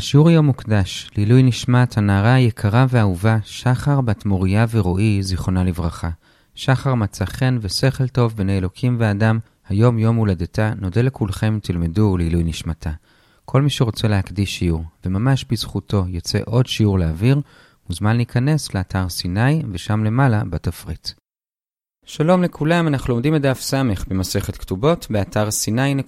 השיעור היום מוקדש לעילוי נשמת הנערה היקרה והאהובה שחר בת מוריה ורועי, זיכרונה לברכה. שחר מצא חן ושכל טוב בני אלוקים ואדם, היום יום הולדתה, נודה לכולכם תלמדו לעילוי נשמתה. כל מי שרוצה להקדיש שיעור, וממש בזכותו יצא עוד שיעור לאוויר, מוזמן להיכנס לאתר סיני, ושם למעלה בתפריט. שלום לכולם, אנחנו לומדים את דף ס' במסכת כתובות, באתר sny.org.il.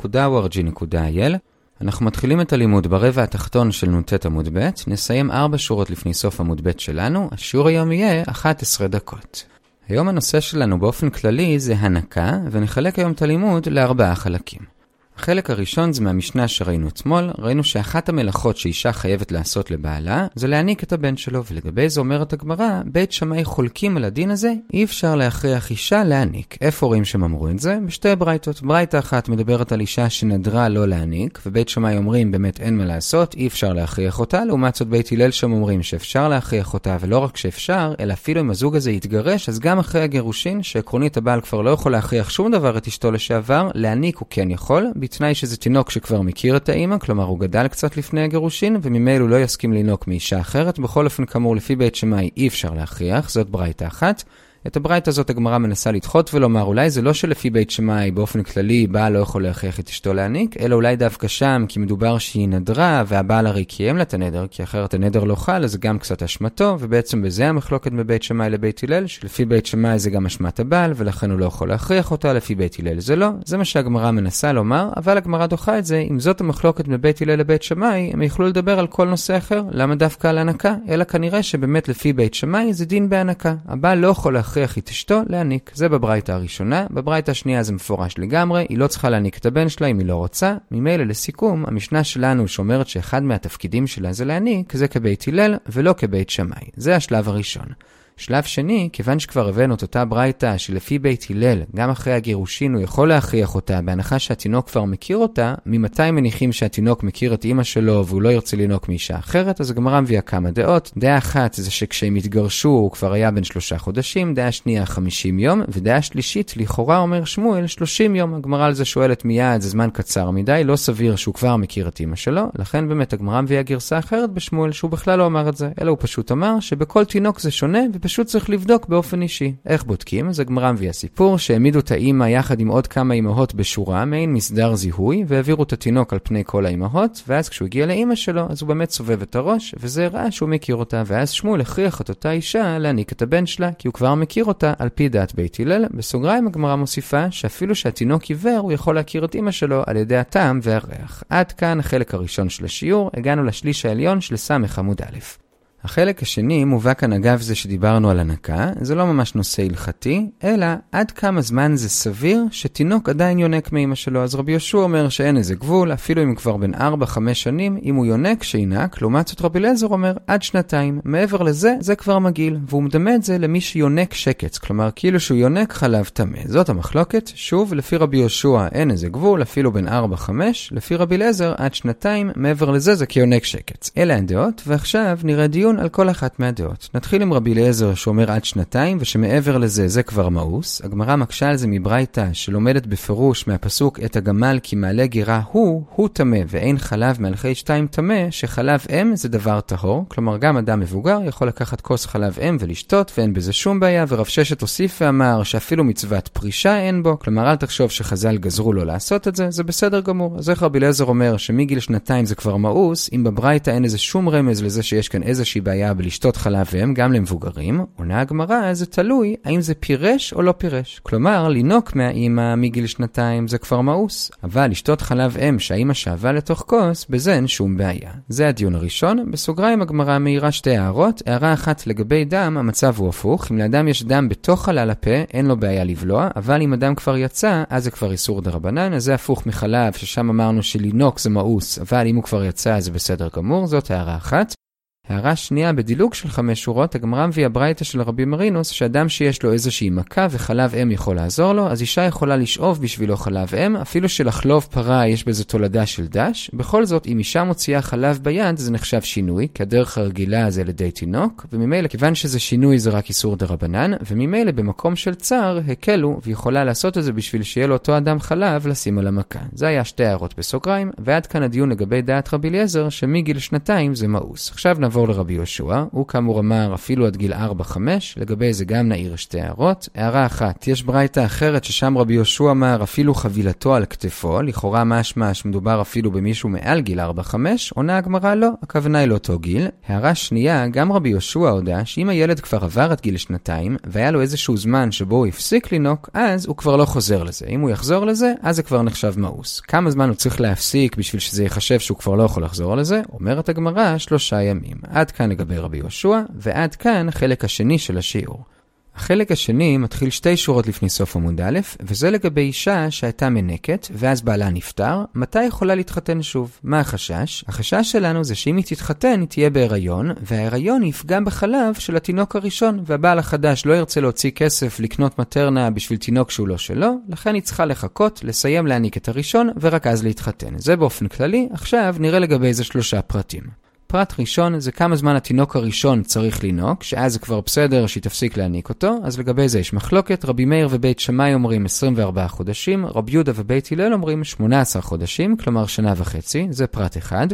אנחנו מתחילים את הלימוד ברבע התחתון של נ"ט עמוד ב', נסיים ארבע שורות לפני סוף עמוד ב' שלנו, השיעור היום יהיה 11 דקות. היום הנושא שלנו באופן כללי זה הנקה, ונחלק היום את הלימוד לארבעה חלקים. החלק הראשון זה מהמשנה שראינו אתמול, ראינו שאחת המלאכות שאישה חייבת לעשות לבעלה, זה להעניק את הבן שלו, ולגבי זה אומרת הגמרא, בית שמאי חולקים על הדין הזה, אי אפשר להכריח אישה להעניק. איפה רואים שהם אמרו את זה? בשתי ברייתות. ברייתה אחת מדברת על אישה שנדרה לא להעניק, ובית שמאי אומרים באמת אין מה לעשות, אי אפשר להכריח אותה, לעומת זאת בית הלל שם אומרים שאפשר להכריח אותה, ולא רק שאפשר, אלא אפילו אם הזוג הזה יתגרש, אז גם אחרי הגירושין, שעקרונית הבעל כבר לא יכול בתנאי שזה תינוק שכבר מכיר את האימא, כלומר הוא גדל קצת לפני הגירושין, וממילא הוא לא יסכים לינוק מאישה אחרת. בכל אופן, כאמור, לפי בית שמאי אי אפשר להכריח, זאת ברייתא אחת. את הברייתא הזאת הגמרא מנסה לדחות ולומר, אולי זה לא שלפי בית שמאי באופן כללי בעל לא יכול להכריח את אשתו להניק, אלא אולי דווקא שם, כי מדובר שהיא נדרה, והבעל הרי קיים לה את הנדר, כי אחרת הנדר לא חל, אז זה גם קצת אשמתו, ובעצם בזה המחלוקת מבית שמאי לבית הלל, שלפי בית שמאי זה גם אשמת הבעל, ולכן הוא לא יכול להכריח אותה, לפי בית הלל זה לא. זה מה שהגמרא מנסה לומר, אבל הגמרא דוחה את זה, אם זאת המחלוקת מבית הלל לבית שמאי, הם יכלו לדבר על כל נושא אחר, למה דווקא על הנקה? אלא כנראה שבאמת לפי בית שמאי זה דין בהנקה. הבעל לא יכול להכריח את אשתו להניק. זה בברייתא הראשונה. בברייתא השנייה זה מפורש לגמרי, היא לא צריכה להניק את הבן שלה אם היא לא רוצה. ממילא לסיכום, המשנה שלנו שאומרת שאחד מהתפקידים שלה זה להניק, זה כבית הלל ולא כבית שמאי. זה השלב הראשון. שלב שני, כיוון שכבר הבאנו את אותה ברייתא שלפי בית הלל, גם אחרי הגירושין הוא יכול להכריח אותה, בהנחה שהתינוק כבר מכיר אותה, ממתי מניחים שהתינוק מכיר את אימא שלו והוא לא ירצה לינוק מאישה אחרת, אז הגמרא מביאה כמה דעות. דעה אחת זה שכשהם התגרשו הוא כבר היה בן שלושה חודשים, דעה שנייה 50 יום, ודעה שלישית, לכאורה אומר שמואל 30 יום. הגמרא על זה שואלת מיד, זה זמן קצר מדי, לא סביר שהוא כבר מכיר את אימא שלו, לכן באמת הגמרא מביאה גרסה אחרת בשמואל, שהוא בכלל לא אמר את זה, אלא הוא פשוט אמר שבכל תינוק זה שונה, ופשוט צריך לבדוק באופן אישי. איך בודקים? אז הגמרא מביאה סיפור שהעמידו את האימא יחד עם עוד כמה אימהות בשורה, מעין מסדר זיהוי, והעבירו את התינוק על פני כל האימהות, ואז כשהוא הגיע לאימא שלו, אז הוא באמת סובב את הראש, וזה הראה שהוא מכיר אותה, ואז שמואל הכריח את אותה אישה להניק את הבן שלה, כי הוא כבר מכיר אותה על פי דעת בית הלל. בסוגריים הגמרא מוסיפה שאפילו שהתינוק עיוור, הוא יכול להכיר את אימא שלו על ידי הטעם והריח. עד כאן החלק הראשון של השיעור, הגענו לשליש העליון של ס' עמוד א'. החלק השני מובא כאן אגב זה שדיברנו על הנקה, זה לא ממש נושא הלכתי, אלא עד כמה זמן זה סביר שתינוק עדיין יונק מאמא שלו. אז רבי יהושע אומר שאין איזה גבול, אפילו אם הוא כבר בן 4-5 שנים, אם הוא יונק שינק, לעומת זאת רבי אליעזר אומר עד שנתיים. מעבר לזה, זה כבר מגעיל, והוא מדמה את זה למי שיונק שקץ, כלומר כאילו שהוא יונק חלב טמא. זאת המחלוקת, שוב, לפי רבי יהושע אין איזה גבול, אפילו בן 4-5, לפי רבי אליעזר עד שנתיים, מעבר לזה זה כיונק שקץ. אלה הדעות, ועכשיו נראה דיון דיון על כל אחת מהדעות. נתחיל עם רבי אליעזר שאומר עד שנתיים, ושמעבר לזה זה כבר מאוס. הגמרא מקשה על זה מברייתא, שלומדת בפירוש מהפסוק את הגמל כי מעלה גירה הוא, הוא טמא, ואין חלב מהלכי שתיים טמא, שחלב אם זה דבר טהור. כלומר, גם אדם מבוגר יכול לקחת כוס חלב אם ולשתות, ואין בזה שום בעיה, ורב ששת הוסיף ואמר שאפילו מצוות פרישה אין בו. כלומר, אל תחשוב שחז"ל גזרו לו לעשות את זה, זה בסדר גמור. אז איך רבי אליעזר אומר שמגיל שנתיים זה כבר מאוס, אם בברייתא אין איזה שום רמז לזה שיש כאן איזושהי בעיה בלשתות חלב אם גם למבוגרים, עונה הגמרא, זה תלוי האם זה פירש או לא פירש. כלומר, לינוק מהאימא מגיל שנתיים זה כבר מאוס, אבל לשתות חלב אם שהאימא שאבה לתוך כוס, בזה אין שום בעיה. זה הדיון הראשון. בסוגריים הגמרא מאירה שתי הערות. הערה אחת לגבי דם, המצב הוא הפוך. אם לאדם יש דם בתוך חלל הפה, אין לו בעיה לבלוע, אבל אם הדם כבר יצא, אז זה כבר איסור דרבנן, אז זה הפוך מחלב, ששם אמרנו שלינוק זה מאוס, אבל אם הוא כבר יצא, זה בסדר גמור, זאת הערה אחת. הערה שנייה, בדילוג של חמש שורות, הגמרא מביאה ברייתא של רבי מרינוס, שאדם שיש לו איזושהי מכה וחלב אם יכול לעזור לו, אז אישה יכולה לשאוב בשבילו חלב אם, אפילו שלחלוב פרה יש בזה תולדה של דש. בכל זאת, אם אישה מוציאה חלב ביד, זה נחשב שינוי, כי הדרך הרגילה זה לידי תינוק, וממילא, כיוון שזה שינוי זה רק איסור דה רבנן, וממילא במקום של צער, הקלו, ויכולה לעשות את זה בשביל שיהיה לאותו אדם חלב לשים על המכה. זה היה שתי הערות בסוגריים, ועד כאן הדיון לגבי דעת רבי אליעזר, שמגיל שנתיים זה מאוס. עכשיו נעבור לרבי יהושע, הוא כאמור אמר אפילו עד גיל 4-5, לגבי זה גם נעיר שתי הערות. הערה אחת, יש ברייתא אחרת ששם רבי יהושע אמר אפילו חבילתו על כתפו, לכאורה משמע שמדובר אפילו במישהו מעל גיל 4-5, עונה הגמרא לא, הכוונה היא לאותו גיל. הערה שנייה, גם רבי יהושע הודה שאם הילד כבר עבר את גיל שנתיים, והיה לו איזשהו זמן שבו הוא הפסיק לנוק, אז הוא כבר לא חוזר לזה. אם הוא יחזור לזה, אז זה כבר נחשב מאוס. כמה זמן הוא צריך להפסיק בשביל שזה ייחשב שהוא כבר לא יכול לחזור לזה? אומרת הגמרא, שלושה ימים. עד כאן לגבי רבי יהושע, ועד כאן החלק השני של השיעור. החלק השני מתחיל שתי שורות לפני סוף עמוד א', וזה לגבי אישה שהייתה מנקת, ואז בעלה נפטר, מתי יכולה להתחתן שוב? מה החשש? החשש שלנו זה שאם היא תתחתן, היא תהיה בהיריון, וההיריון יפגע בחלב של התינוק הראשון, והבעל החדש לא ירצה להוציא כסף לקנות מטרנה בשביל תינוק שהוא לא שלו, לכן היא צריכה לחכות, לסיים להניק את הראשון, ורק אז להתחתן. זה באופן כללי, עכשיו נראה לגבי איזה שלושה פרטים. פרט ראשון זה כמה זמן התינוק הראשון צריך לינוק, שאז זה כבר בסדר שהיא תפסיק להניק אותו, אז לגבי זה יש מחלוקת, רבי מאיר ובית שמאי אומרים 24 חודשים, רבי יהודה ובית הלל אומרים 18 חודשים, כלומר שנה וחצי, זה פרט אחד.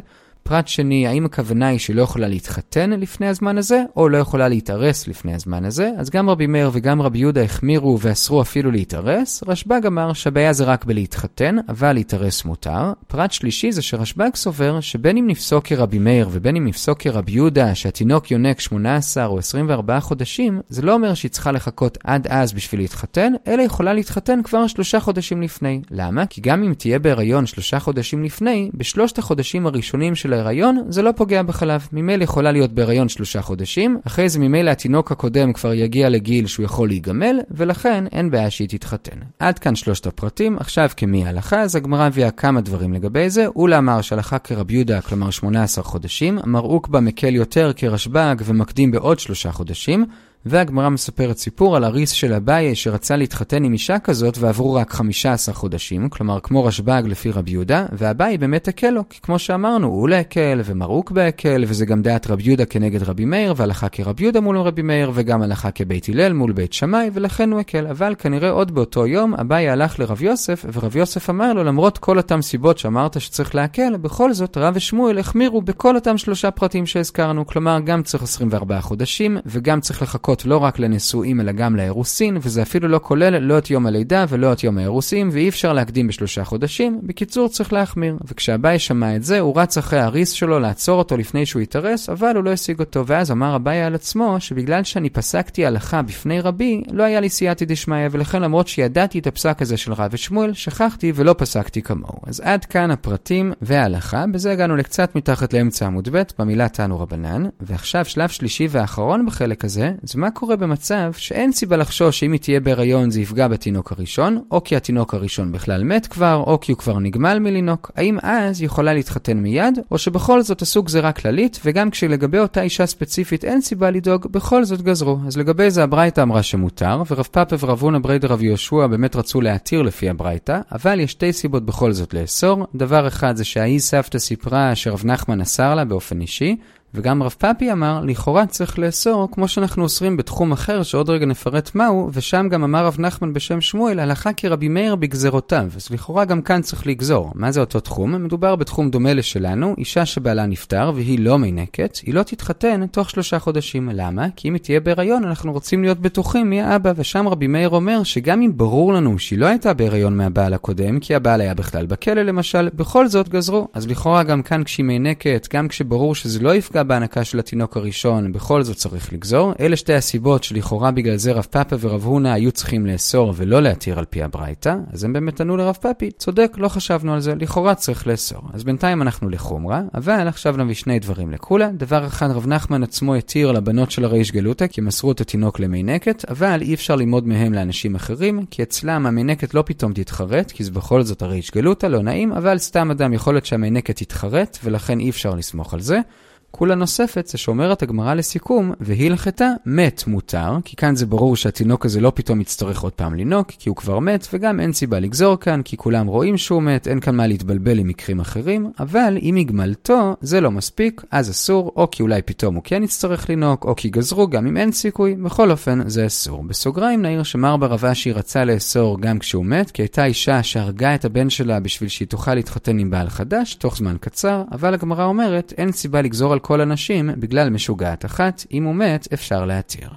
פרט שני, האם הכוונה היא שהיא לא יכולה להתחתן לפני הזמן הזה, או לא יכולה להתארס לפני הזמן הזה? אז גם רבי מאיר וגם רבי יהודה החמירו ואסרו אפילו להתארס. רשב"ג אמר שהבעיה זה רק בלהתחתן, אבל להתארס מותר. פרט שלישי זה שרשב"ג סובר שבין אם נפסוק כרבי מאיר ובין אם נפסוק כרבי יהודה, שהתינוק יונק 18 או 24 חודשים, זה לא אומר שהיא צריכה לחכות עד אז בשביל להתחתן, אלא יכולה להתחתן כבר שלושה חודשים לפני. למה? כי גם אם תהיה בהיריון שלושה חודשים לפני, בשלושת החודשים הראשונים של ההיריון, זה לא פוגע בחלב. ממילא יכולה להיות בהיריון שלושה חודשים, אחרי זה ממילא התינוק הקודם כבר יגיע לגיל שהוא יכול להיגמל, ולכן אין בעיה שהיא תתחתן. עד כאן שלושת הפרטים, עכשיו כמי ההלכה, אז הגמרא הביאה כמה דברים לגבי זה. אולה אמר שהלכה כרבי יהודה, כלומר 18 חודשים, אמר אוקבא מקל יותר כרשב"ג ומקדים בעוד שלושה חודשים. והגמרא מספרת סיפור על הריס של אביי שרצה להתחתן עם אישה כזאת ועברו רק 15 חודשים, כלומר כמו רשב"ג לפי רבי יהודה, ואביי באמת הקל לו, כי כמו שאמרנו, הוא עולה הקל ומרוק בהקל, וזה גם דעת רבי יהודה כנגד רבי מאיר, והלכה כרבי יהודה מול רבי מאיר, וגם הלכה כבית הלל מול בית שמאי, ולכן הוא הקל. אבל כנראה עוד באותו יום, אביי הלך לרב יוסף, ורב יוסף אמר לו, למרות כל אותם סיבות שאמרת שצריך להקל, בכל זאת רב ושמואל החמירו בכל אותם שלושה פרטים שהזכרנו, כלומר גם צריך 24 חודשים, וגם צריך לחכות לא רק לנשואים אלא גם לאירוסין, וזה אפילו לא כולל לא את יום הלידה ולא את יום האירוסין, ואי אפשר להקדים בשלושה חודשים. בקיצור, צריך להחמיר. וכשאביי שמע את זה, הוא רץ אחרי הריס שלו לעצור אותו לפני שהוא יתארס, אבל הוא לא השיג אותו. ואז אמר אביי על עצמו, שבגלל שאני פסקתי הלכה בפני רבי, לא היה לי סייעתא דשמיא, ולכן למרות שידעתי את הפסק הזה של רב ושמואל, שכחתי ולא פסקתי כמוהו. אז עד כאן הפרטים וההלכה, בזה הגענו לקצת מתחת לאמצע עמוד ב', במילה תנו רבנן, ועכשיו שלב שלישי ואחרון בחלק הזה, זה מה קורה במצב שאין סיבה לחשוש שאם היא תהיה בהיריון זה יפגע בתינוק הראשון, או כי התינוק הראשון בכלל מת כבר, או כי הוא כבר נגמל מלינוק, האם אז היא יכולה להתחתן מיד, או שבכל זאת עשו גזירה כללית, וגם כשלגבי אותה אישה ספציפית אין סיבה לדאוג, בכל זאת גזרו. אז לגבי זה הברייתא אמרה שמותר, ורב פאפה ורב הונא ברי דרב יהושע באמת רצו להתיר לפי הברייתא, אבל יש שתי סיבות בכל זאת לאסור. דבר אחד זה שהאי סבתא סיפרה שרב נחמן אסר לה באופן אישי, וגם רב פאפי אמר, לכאורה צריך לאסור, כמו שאנחנו אוסרים בתחום אחר, שעוד רגע נפרט מהו, ושם גם אמר רב נחמן בשם שמואל, הלכה כרבי מאיר בגזרותיו, אז לכאורה גם כאן צריך לגזור. מה זה אותו תחום? מדובר בתחום דומה לשלנו, אישה שבעלה נפטר והיא לא מינקת, היא לא תתחתן תוך שלושה חודשים. למה? כי אם היא תהיה בהיריון, אנחנו רוצים להיות בטוחים מי האבא, ושם רבי מאיר אומר שגם אם ברור לנו שהיא לא הייתה בהיריון מהבעל הקודם, כי הבעל היה בכלל בכלא למשל, בכל זאת גזרו. אז לכאורה גם כאן כשהיא מינקת, גם כשברור שזה לא יפגע בהנקה של התינוק הראשון, בכל זאת צריך לגזור. אלה שתי הסיבות שלכאורה בגלל זה רב פאפה ורב הונא היו צריכים לאסור ולא להתיר על פי הברייתא, אז הם באמת ענו לרב פאפי, צודק, לא חשבנו על זה, לכאורה צריך לאסור. אז בינתיים אנחנו לחומרה, אבל עכשיו נביא שני דברים לכולה. דבר אחד, רב נחמן עצמו התיר לבנות של הריש גלותא, כי מסרו את התינוק למינקת, אבל אי אפשר ללמוד מהם לאנשים אחרים, כי אצלם המינקת לא פתאום תתחרט, כי זה בכל זאת הריש גלותא, לא נעים, אבל סתם אדם יכול להיות שהמינקת תתחרט, ולכן אי אפשר לסמוך על זה. כולה נוספת זה שאומרת הגמרא לסיכום, והלכתה מת מותר, כי כאן זה ברור שהתינוק הזה לא פתאום יצטרך עוד פעם לינוק, כי הוא כבר מת, וגם אין סיבה לגזור כאן, כי כולם רואים שהוא מת, אין כאן מה להתבלבל עם מקרים אחרים, אבל אם יגמלתו, זה לא מספיק, אז אסור, או כי אולי פתאום הוא כן יצטרך לינוק, או כי גזרו גם אם אין סיכוי, בכל אופן זה אסור. בסוגריים נעיר שמר ברב אשי רצה לאסור גם כשהוא מת, כי הייתה אישה שהרגה את הבן שלה בשביל שהיא תוכל להתחתן עם בעל חדש, תוך זמן קצר, אבל הגמרא אומרת, אין סיבה לגזור על כל הנשים בגלל משוגעת אחת, אם הוא מת אפשר להתיר.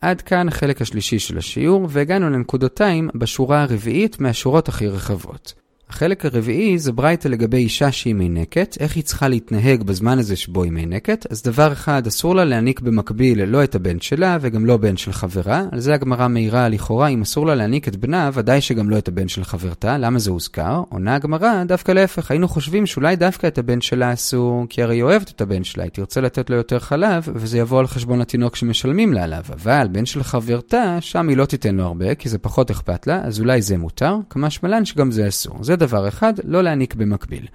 עד כאן החלק השלישי של השיעור, והגענו לנקודותיים בשורה הרביעית מהשורות הכי רחבות. החלק הרביעי זה ברייתא לגבי אישה שהיא מינקת, איך היא צריכה להתנהג בזמן הזה שבו היא מינקת. אז דבר אחד, אסור לה להעניק במקביל לא את הבן שלה וגם לא בן של חברה. על זה הגמרא מעירה לכאורה, אם אסור לה להעניק את בנה, ודאי שגם לא את הבן של חברתה. למה זה הוזכר? עונה הגמרא, דווקא להפך, היינו חושבים שאולי דווקא את הבן שלה אסור, כי הרי היא אוהבת את הבן שלה, היא תרצה לתת לו יותר חלב, וזה יבוא על חשבון התינוק שמשלמים לה עליו. אבל בן של חברתה, שם היא לא תיתן לו הרבה, כי זה פחות אכפת לה, אז אולי זה מותר, כמה שמלן שגם זה אסור. זה דבר אחד, לא להעניק במקביל.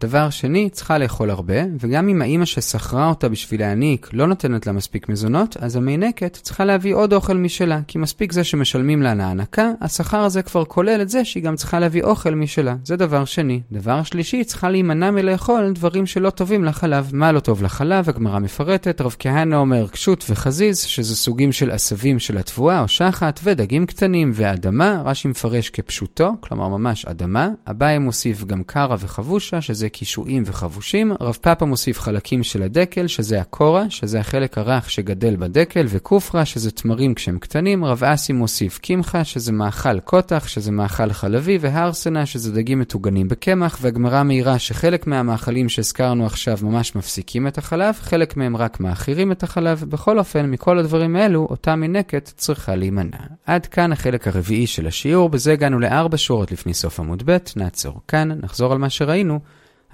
דבר שני, צריכה לאכול הרבה, וגם אם האימא ששכרה אותה בשביל להעניק לא נותנת לה מספיק מזונות, אז המינקת צריכה להביא עוד אוכל משלה, כי מספיק זה שמשלמים לה להענקה, השכר הזה כבר כולל את זה שהיא גם צריכה להביא אוכל משלה. זה דבר שני. דבר שלישי, צריכה להימנע מלאכול דברים שלא טובים לחלב. מה לא טוב לחלב? הגמרא מפרטת, רב כהנא אומר קשות וחזיז, שזה סוגים של עשבים של התבואה או שחת, ודגים קטנים ואדמה, רש"י מפרש כפשוטו, כלומר ממש אדמה. אביי מוסיף גם קרה וחבושה, שזה קישואים וחבושים. רב פאפה מוסיף חלקים של הדקל, שזה הקורה, שזה החלק הרך שגדל בדקל, וקופרה, שזה תמרים כשהם קטנים. רב אסי מוסיף קמחה, שזה מאכל קוטח, שזה מאכל חלבי, והרסנה, שזה דגים מטוגנים בקמח, והגמרא מעירה שחלק מהמאכלים שהזכרנו עכשיו ממש מפסיקים את החלב, חלק מהם רק מאכירים את החלב. בכל אופן, מכל הדברים האלו, אותה מינקת צריכה להימנע. עד כאן החלק הרביעי של השיעור, בזה הגענו לארבע שורות לפני סוף עמוד ב', נעצור כאן, נחזור על מה שראינו.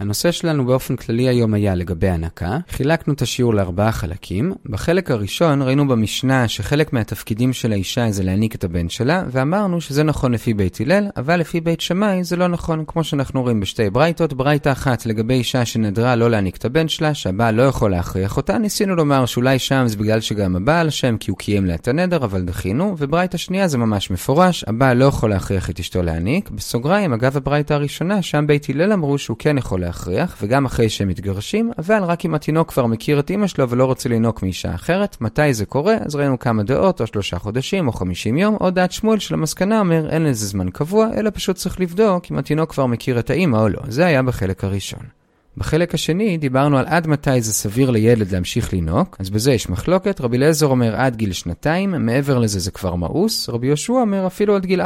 הנושא שלנו באופן כללי היום היה לגבי הנקה. חילקנו את השיעור לארבעה חלקים. בחלק הראשון ראינו במשנה שחלק מהתפקידים של האישה זה להעניק את הבן שלה, ואמרנו שזה נכון לפי בית הלל, אבל לפי בית שמאי זה לא נכון, כמו שאנחנו רואים בשתי ברייתות. ברייתה אחת לגבי אישה שנדרה לא להעניק את הבן שלה, שהבעל לא יכול להכריח אותה. ניסינו לומר שאולי שם זה בגלל שגם הבעל אשם, כי הוא קיים לה את הנדר, אבל דחינו. וברייתה שנייה זה ממש מפורש, הבעל לא יכול להכריח את אשתו להעניק. בסוגריים, אגב הברייתה הראשונה, שם בית הלל אמרו שהוא כן יכול להכריח, וגם אחרי שהם מתגרשים, אבל רק אם התינוק כבר מכיר את אמא שלו ולא רוצה לינוק מאישה אחרת. מתי זה קורה? אז ראינו כמה דעות, או שלושה חודשים, או חמישים יום, או דעת שמואל של המסקנה אומר אין לזה זמן קבוע, אלא פשוט צריך לבדוק אם התינוק כבר מכיר את האמא או לא. זה היה בחלק הראשון. בחלק השני דיברנו על עד מתי זה סביר לילד להמשיך לינוק, אז בזה יש מחלוקת. רבי אליעזר אומר עד גיל שנתיים, מעבר לזה זה כבר מאוס. רבי יהושע אומר אפילו עד גיל 4-5.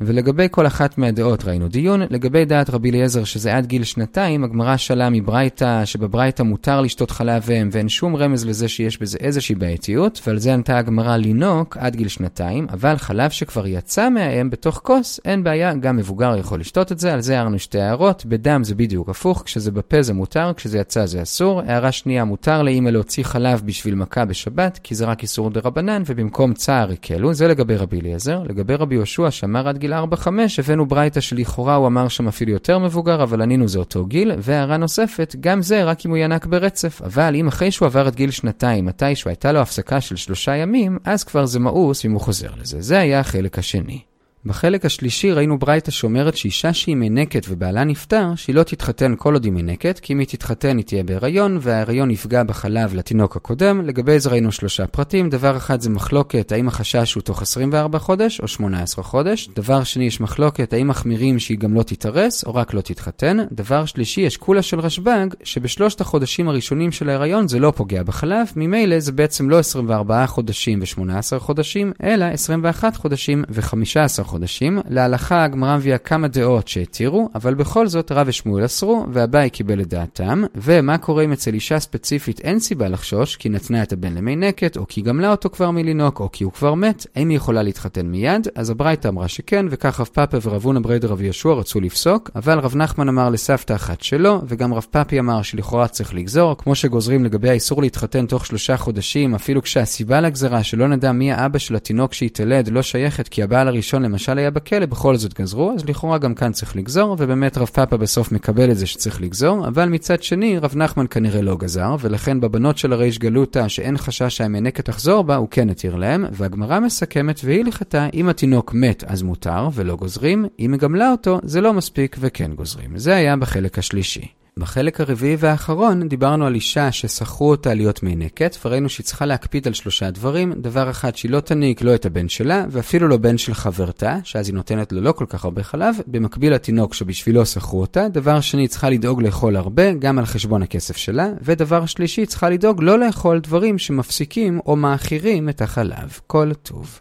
ולגבי כל אחת מהדעות ראינו דיון. לגבי דעת רבי אליעזר שזה עד גיל שנתיים, הגמרא שאלה מברייתא שבברייתא מותר לשתות חלב אם ואין שום רמז לזה שיש בזה איזושהי בעייתיות, ועל זה ענתה הגמרא לינוק עד גיל שנתיים, אבל חלב שכבר יצא מהאם בתוך כוס, אין בעיה, גם מבוגר יכול לשתות את זה, על זה הערנו שתי הערות. בדם זה בדיוק הפוך, כשזה בפה זה מותר, כשזה יצא זה אסור. הערה שנייה, מותר לאמא להוציא חלב בשביל מכה בשבת, כי זה רק איסור דה רבנן, ובמקום צער הקלו. זה לגבי רבי אליעזר. לגבי רבי יהושע, שאמר עד גיל 4-5, הבאנו ברייתא שלכאורה הוא אמר שם אפילו יותר מבוגר, אבל ענינו זה אותו גיל. והערה נוספת, גם זה רק אם הוא ינק ברצף. אבל אם אחרי שהוא עבר את גיל שנתיים, מתישהו הייתה לו הפסקה של שלושה ימים, אז כבר זה מאוס אם הוא חוזר לזה. זה היה החלק השני. בחלק השלישי ראינו ברייתא שאומרת שאישה שהיא מנקת ובעלה נפטר, שהיא לא תתחתן כל עוד היא מנקת, כי אם היא תתחתן היא תהיה בהיריון, וההיריון יפגע בחלב לתינוק הקודם. לגבי זה ראינו שלושה פרטים. דבר אחד זה מחלוקת האם החשש הוא תוך 24 חודש או 18 חודש. דבר שני יש מחלוקת האם מחמירים שהיא גם לא תתארס או רק לא תתחתן. דבר שלישי יש כולה של רשב"ג, שבשלושת החודשים הראשונים של ההיריון זה לא פוגע בחלב, ממילא זה בעצם לא 24 חודשים ו-18 חודשים, אלא 21 חודשים ו-15 חודשים. להלכה הגמרא מביאה כמה דעות שהתירו, אבל בכל זאת רב ושמואל אסרו, ואביי קיבל את דעתם. ומה קורה אם אצל אישה ספציפית אין סיבה לחשוש, כי נתנה את הבן למי נקת, או כי גמלה אותו כבר מלינוק, או כי הוא כבר מת, האם היא יכולה להתחתן מיד? אז הברייתא אמרה שכן, וכך רב פאפה ורב הונא ברי דרב יהושע רצו לפסוק, אבל רב נחמן אמר לסבתא אחת שלא, וגם רב פאפי אמר שלכאורה צריך לגזור, כמו שגוזרים לגבי האיסור להתחתן תוך שלושה חודשים, אפילו כשהסיבה לגזרה שלא נדע מי האבא של התינוק שהתעלד לא שייכת כי הבעל הראשון למשל למשל היה בכלא, בכל זאת גזרו, אז לכאורה גם כאן צריך לגזור, ובאמת רב פאפה בסוף מקבל את זה שצריך לגזור, אבל מצד שני, רב נחמן כנראה לא גזר, ולכן בבנות של הריש גלותא, שאין חשש שהמנקת תחזור בה, הוא כן התיר להם, והגמרא מסכמת, והיא לכתה, אם התינוק מת אז מותר ולא גוזרים, אם מגמלה אותו זה לא מספיק וכן גוזרים. זה היה בחלק השלישי. בחלק הרביעי והאחרון דיברנו על אישה ששכרו אותה להיות מינקת, וראינו שהיא צריכה להקפיד על שלושה דברים. דבר אחד, שהיא לא תניק לא את הבן שלה, ואפילו לא בן של חברתה, שאז היא נותנת לו לא כל כך הרבה חלב, במקביל לתינוק שבשבילו שכרו אותה. דבר שני, היא צריכה לדאוג לאכול הרבה, גם על חשבון הכסף שלה. ודבר שלישי, היא צריכה לדאוג לא לאכול דברים שמפסיקים או מאחירים את החלב. כל טוב.